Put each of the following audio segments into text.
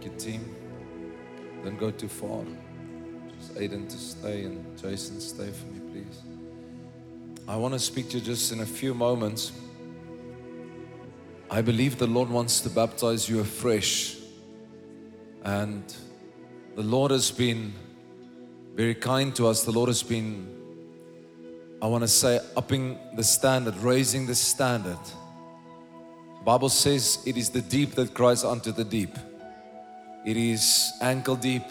Thank you, team. Don't go too far. Just Aiden to stay and Jason stay for me, please. I want to speak to you just in a few moments. I believe the Lord wants to baptize you afresh. And the Lord has been very kind to us. The Lord has been, I want to say, upping the standard, raising the standard. The Bible says it is the deep that cries unto the deep. It is ankle deep,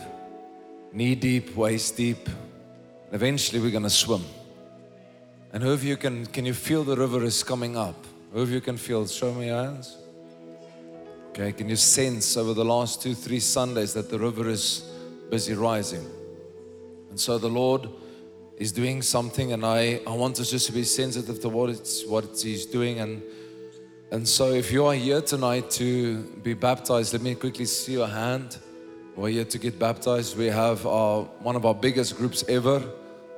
knee deep, waist deep. And eventually we're going to swim. And who of you can, can you feel the river is coming up? Who of you can feel? Show me your hands. Okay, can you sense over the last two, three Sundays that the river is busy rising? And so the Lord is doing something, and I, I want us just to be sensitive to what it's what He's doing. And and so if you are here tonight to be baptized, let me quickly see your hand. We're here to get baptized. We have our one of our biggest groups ever.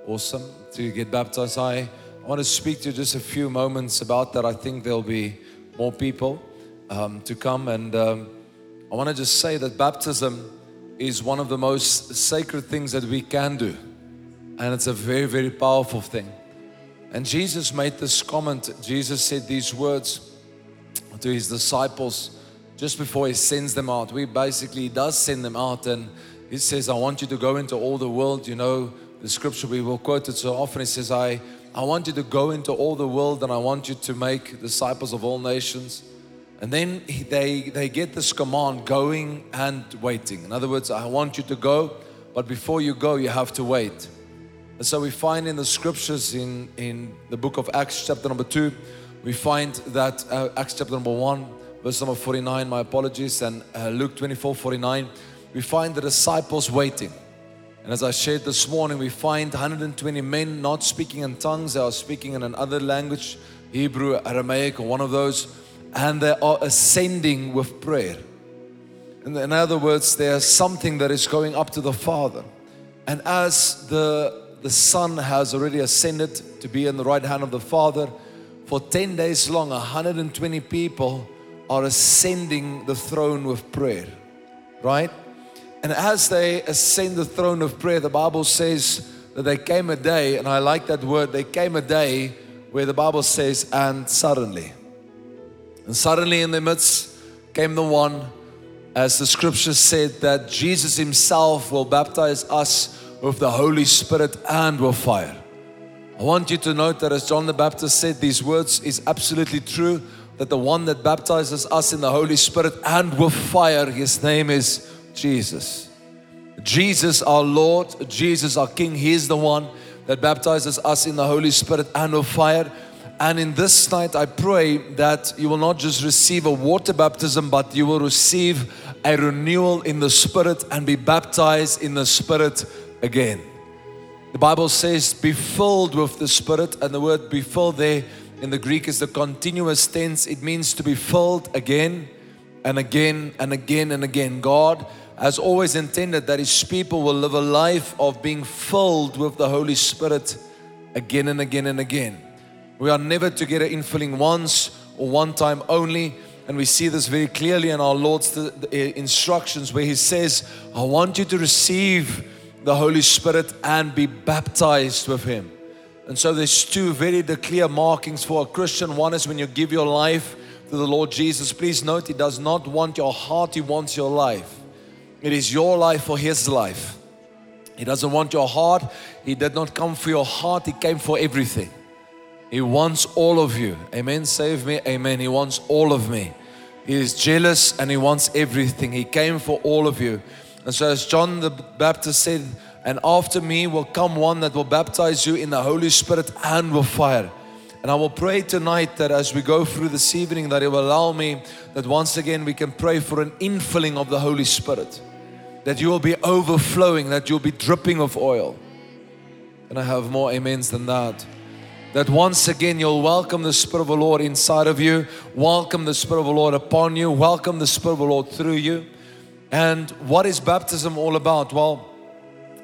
Awesome to get baptized. I want to speak to you just a few moments about that. I think there'll be more people um, to come, and um, I want to just say that baptism is one of the most sacred things that we can do, and it's a very, very powerful thing. And Jesus made this comment. Jesus said these words to his disciples just before he sends them out. We basically does send them out, and he says, "I want you to go into all the world." You know the scripture we will quote it so often. He says, "I." I want you to go into all the world and I want you to make disciples of all nations. And then they, they get this command going and waiting. In other words, I want you to go, but before you go, you have to wait. And so we find in the scriptures in, in the book of Acts, chapter number 2, we find that uh, Acts chapter number 1, verse number 49, my apologies, and uh, Luke 24 49, we find the disciples waiting. And as I shared this morning, we find 120 men not speaking in tongues, they are speaking in another language, Hebrew, Aramaic, or one of those, and they are ascending with prayer. In, in other words, there's something that is going up to the Father. And as the, the Son has already ascended to be in the right hand of the Father, for 10 days long, 120 people are ascending the throne with prayer, right? And as they ascend the throne of prayer, the Bible says that there came a day, and I like that word, there came a day where the Bible says, and suddenly. And suddenly in the midst came the one, as the scripture said, that Jesus Himself will baptize us with the Holy Spirit and with fire. I want you to note that as John the Baptist said, these words is absolutely true that the one that baptizes us in the Holy Spirit and with fire, his name is Jesus. Jesus, our Lord, Jesus, our King, He is the one that baptizes us in the Holy Spirit and with fire. And in this night, I pray that you will not just receive a water baptism, but you will receive a renewal in the Spirit and be baptized in the Spirit again. The Bible says, be filled with the Spirit, and the word be filled there in the Greek is the continuous tense. It means to be filled again and again and again and again. God has always intended that His people will live a life of being filled with the Holy Spirit again and again and again. We are never to get an infilling once or one time only. And we see this very clearly in our Lord's uh, instructions where He says, I want you to receive the Holy Spirit and be baptized with Him. And so there's two very clear markings for a Christian. One is when you give your life to the Lord Jesus. Please note, He does not want your heart, He wants your life. It is your life for His life. He doesn't want your heart. He did not come for your heart, He came for everything. He wants all of you. Amen. Save me. Amen. He wants all of me. He is jealous and He wants everything. He came for all of you. And so, as John the Baptist said, and after me will come one that will baptize you in the Holy Spirit and with fire. And I will pray tonight that as we go through this evening, that it will allow me that once again we can pray for an infilling of the Holy Spirit, that you will be overflowing, that you'll be dripping of oil. And I have more amens than that. That once again you'll welcome the Spirit of the Lord inside of you, welcome the Spirit of the Lord upon you, welcome the Spirit of the Lord through you. And what is baptism all about? Well,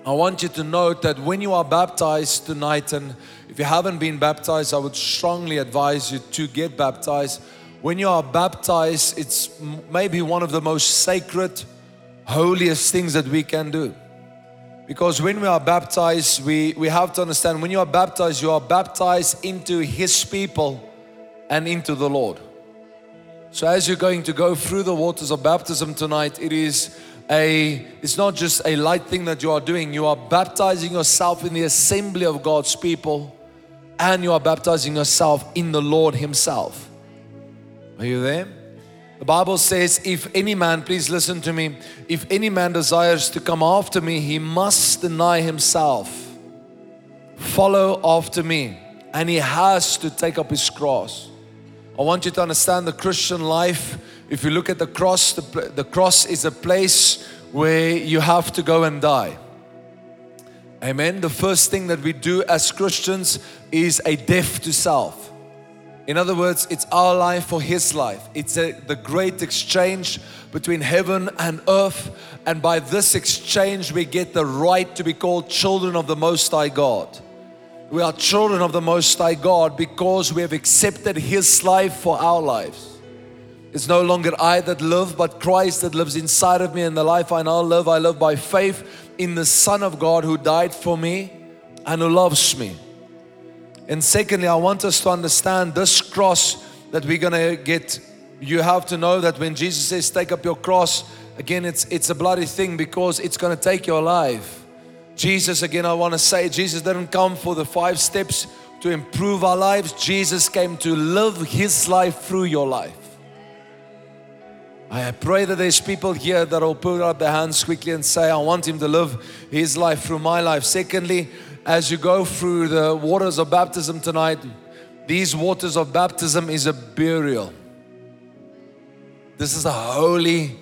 I want you to note that when you are baptized tonight, and if you haven't been baptized, I would strongly advise you to get baptized. When you are baptized, it's maybe one of the most sacred holiest things that we can do. Because when we are baptized, we, we have to understand when you are baptized, you are baptized into His people and into the Lord. So as you're going to go through the waters of baptism tonight, it is a it's not just a light thing that you are doing. You are baptizing yourself in the assembly of God's people and you are baptizing yourself in the Lord Himself. Are you there? The Bible says, if any man, please listen to me, if any man desires to come after me, he must deny himself, follow after me, and he has to take up his cross. I want you to understand the Christian life. If you look at the cross, the, the cross is a place where you have to go and die. Amen. The first thing that we do as Christians is a death to self. In other words, it's our life for His life. It's a, the great exchange between heaven and earth. And by this exchange, we get the right to be called children of the Most High God. We are children of the Most High God because we have accepted His life for our lives. It's no longer I that live, but Christ that lives inside of me. And the life I now live, I live by faith in the Son of God who died for me and who loves me. And secondly, I want us to understand this cross that we're going to get. You have to know that when Jesus says, Take up your cross, again, it's, it's a bloody thing because it's going to take your life. Jesus, again, I want to say, Jesus didn't come for the five steps to improve our lives. Jesus came to live His life through your life. I pray that there's people here that will put up their hands quickly and say, I want Him to live His life through my life. Secondly, as you go through the waters of baptism tonight, these waters of baptism is a burial. This is a holy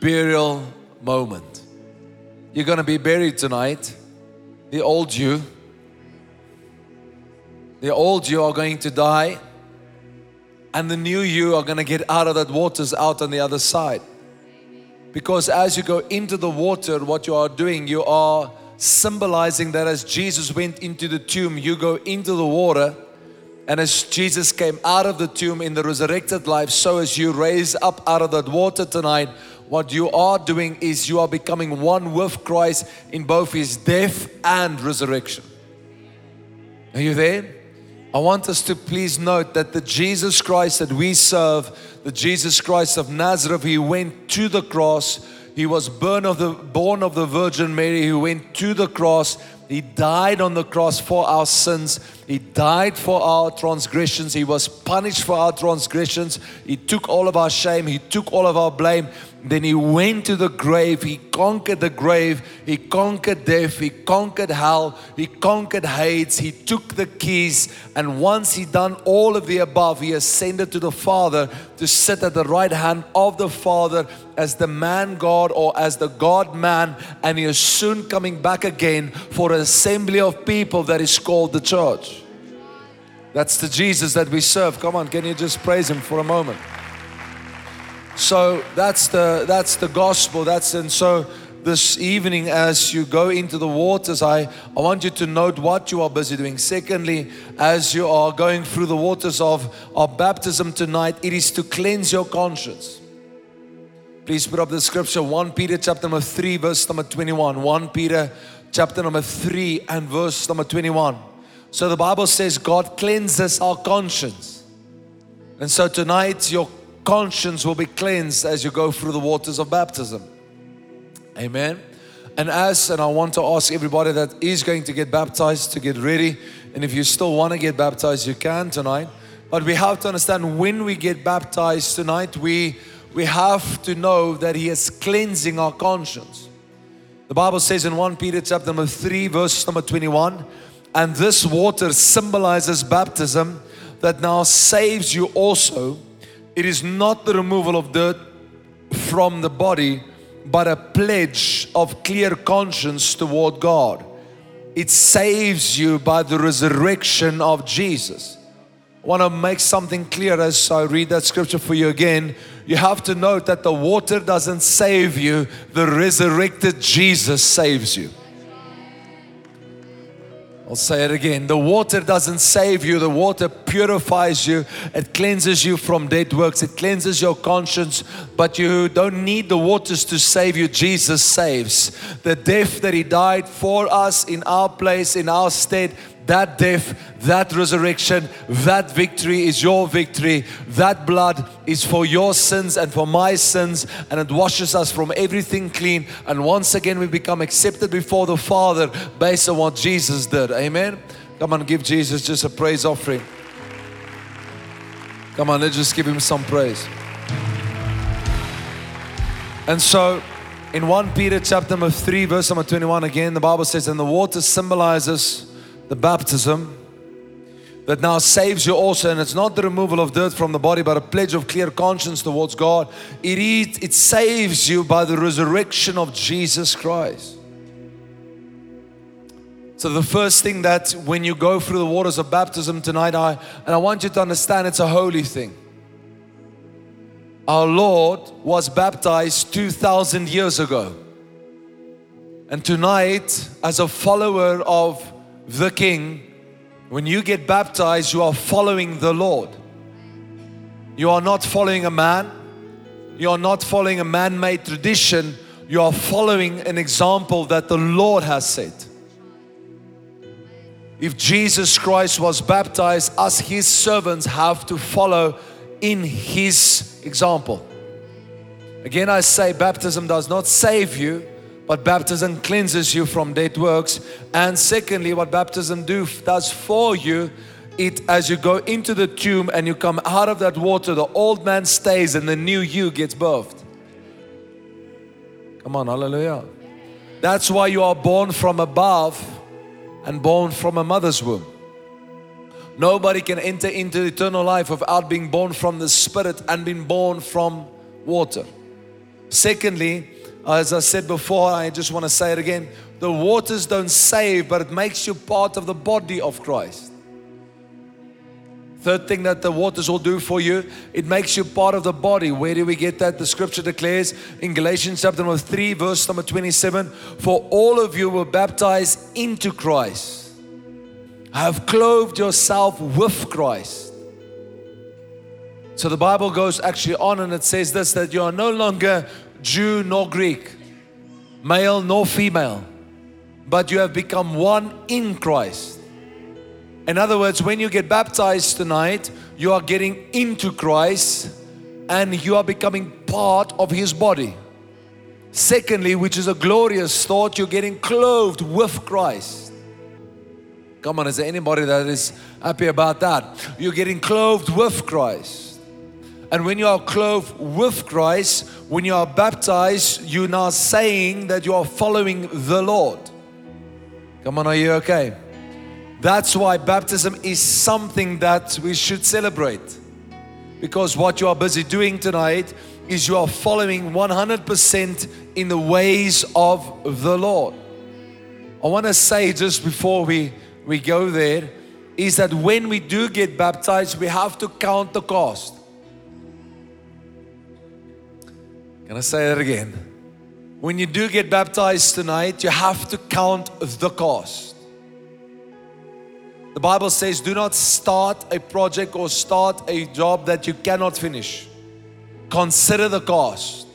burial moment. You're going to be buried tonight. The old you, the old you are going to die, and the new you are going to get out of that waters out on the other side. Because as you go into the water, what you are doing, you are symbolizing that as Jesus went into the tomb, you go into the water. And as Jesus came out of the tomb in the resurrected life, so as you raise up out of that water tonight, what you are doing is you are becoming one with Christ in both his death and resurrection. Are you there? I want us to please note that the Jesus Christ that we serve, the Jesus Christ of Nazareth, he went to the cross he was born of the, born of the Virgin Mary who went to the cross. He died on the cross for our sins. He died for our transgressions. He was punished for our transgressions. He took all of our shame. He took all of our blame. Then he went to the grave. He conquered the grave. He conquered death. He conquered hell. He conquered Hades. He took the keys. And once he done all of the above, he ascended to the Father to sit at the right hand of the Father as the man God or as the God man. And he is soon coming back again for an assembly of people that is called the church. That's the Jesus that we serve. Come on, can you just praise him for a moment? So that's the that's the gospel. That's and so this evening as you go into the waters, I, I want you to note what you are busy doing. Secondly, as you are going through the waters of, of baptism tonight, it is to cleanse your conscience. Please put up the scripture 1 Peter chapter number 3, verse number 21. 1 Peter chapter number 3 and verse number 21. So the Bible says God cleanses our conscience. And so tonight your conscience will be cleansed as you go through the waters of baptism. Amen. And as, and I want to ask everybody that is going to get baptized to get ready. And if you still want to get baptized, you can tonight. But we have to understand when we get baptized tonight, we, we have to know that He is cleansing our conscience. The Bible says in 1 Peter chapter number 3, verse number 21, and this water symbolizes baptism that now saves you also it is not the removal of dirt from the body, but a pledge of clear conscience toward God. It saves you by the resurrection of Jesus. I want to make something clear as I read that scripture for you again. You have to note that the water doesn't save you, the resurrected Jesus saves you. I'll say it again. The water doesn't save you, the water purifies you, it cleanses you from dead works, it cleanses your conscience, but you don't need the waters to save you. Jesus saves. The death that He died for us in our place, in our stead, that death, that resurrection, that victory is your victory. That blood is for your sins and for my sins, and it washes us from everything clean. And once again, we become accepted before the Father based on what Jesus did. Amen. Come on, give Jesus just a praise offering. Come on, let's just give him some praise. And so, in 1 Peter chapter number 3, verse number 21, again, the Bible says, And the water symbolizes the baptism that now saves you also and it's not the removal of dirt from the body but a pledge of clear conscience towards god. It is it saves you by the resurrection of jesus christ. So the first thing that when you go through the waters of baptism tonight i and i want you to understand it's a holy thing. Our lord was baptized 2000 years ago. And tonight as a follower of the King, when you get baptized, you are following the Lord. You are not following a man, you are not following a man made tradition, you are following an example that the Lord has set. If Jesus Christ was baptized, us, his servants, have to follow in his example. Again, I say baptism does not save you, but baptism cleanses you from dead works. And secondly, what baptism do, does for you, it as you go into the tomb and you come out of that water, the old man stays and the new you gets birthed. Come on, hallelujah. That's why you are born from above and born from a mother's womb. Nobody can enter into eternal life without being born from the Spirit and being born from water. Secondly, as I said before, I just want to say it again. The waters don't save, but it makes you part of the body of Christ. Third thing that the waters will do for you, it makes you part of the body. Where do we get that? The scripture declares in Galatians chapter number 3, verse number 27 For all of you were baptized into Christ, have clothed yourself with Christ. So the Bible goes actually on and it says this that you are no longer Jew nor Greek, male nor female, but you have become one in Christ. In other words, when you get baptized tonight, you are getting into Christ and you are becoming part of His body. Secondly, which is a glorious thought, you're getting clothed with Christ. Come on, is there anybody that is happy about that? You're getting clothed with Christ. And when you are clothed with Christ, when you are baptized, you're now saying that you are following the Lord. Come on, are you okay? That's why baptism is something that we should celebrate. Because what you are busy doing tonight is you are following 100% in the ways of the Lord. I want to say just before we, we go there is that when we do get baptized, we have to count the cost. Can I say that again? When you do get baptized tonight, you have to count the cost. The Bible says, do not start a project or start a job that you cannot finish. Consider the cost.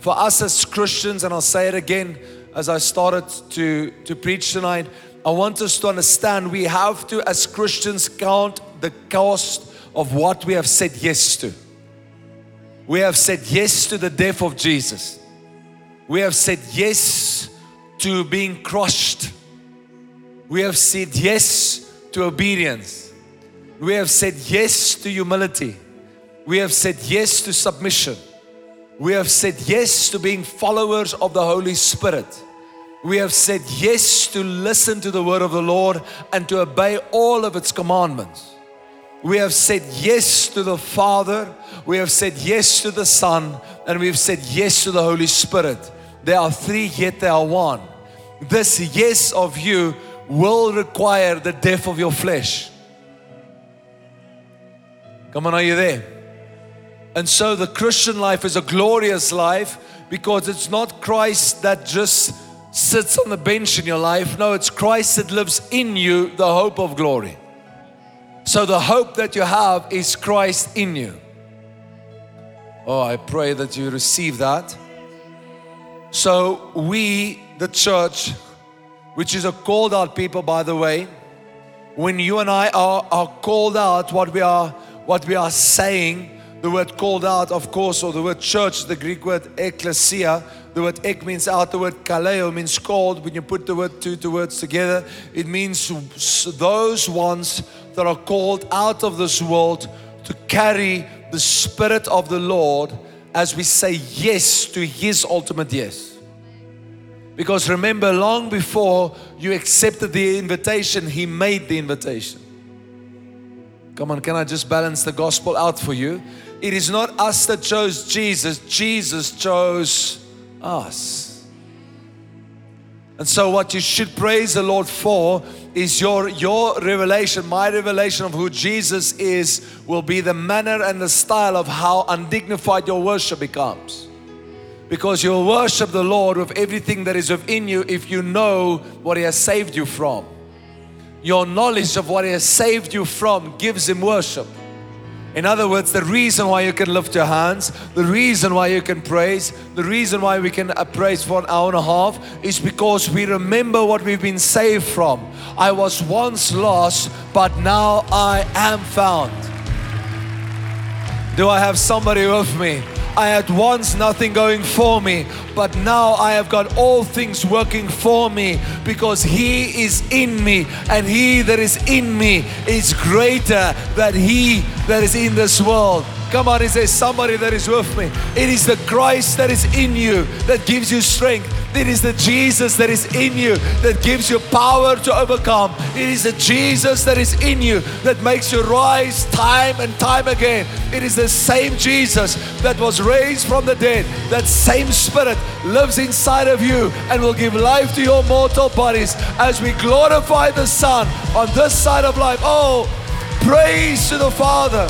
For us as Christians, and I'll say it again as I started to, to preach tonight, I want us to understand we have to, as Christians, count the cost of what we have said yes to. We have said yes to the death of Jesus. We have said yes to being crushed. We have said yes to obedience. We have said yes to humility. We have said yes to submission. We have said yes to being followers of the Holy Spirit. We have said yes to listen to the word of the Lord and to obey all of its commandments. We have said yes to the Father, we have said yes to the Son, and we've said yes to the Holy Spirit. There are three, yet there are one. This yes of you will require the death of your flesh. Come on, are you there? And so the Christian life is a glorious life because it's not Christ that just sits on the bench in your life. No, it's Christ that lives in you, the hope of glory. So the hope that you have is Christ in you. Oh, I pray that you receive that. So we, the church, which is a called out people, by the way, when you and I are, are called out, what we are what we are saying, the word called out, of course, or the word church, the Greek word ecclesia, the word ek means out, the word kaleo means called. When you put the word two, two words together, it means those ones that are called out of this world to carry the Spirit of the Lord as we say yes to His ultimate yes. Because remember, long before you accepted the invitation, He made the invitation. Come on, can I just balance the gospel out for you? It is not us that chose Jesus, Jesus chose us. And so, what you should praise the Lord for is your, your revelation, my revelation of who Jesus is, will be the manner and the style of how undignified your worship becomes because you'll worship the Lord with everything that is within you if you know what He has saved you from. Your knowledge of what He has saved you from gives Him worship. In other words, the reason why you can lift your hands, the reason why you can praise, the reason why we can praise for an hour and a half is because we remember what we've been saved from. I was once lost, but now I am found. Do I have somebody with me? I had once nothing going for me, but now I have got all things working for me because He is in me, and He that is in me is greater than He that is in this world. Come on, is there somebody that is with me? It is the Christ that is in you that gives you strength. It is the Jesus that is in you that gives you power to overcome. It is the Jesus that is in you that makes you rise time and time again. It is the same Jesus that was raised from the dead. That same Spirit lives inside of you and will give life to your mortal bodies as we glorify the Son on this side of life. Oh, praise to the Father.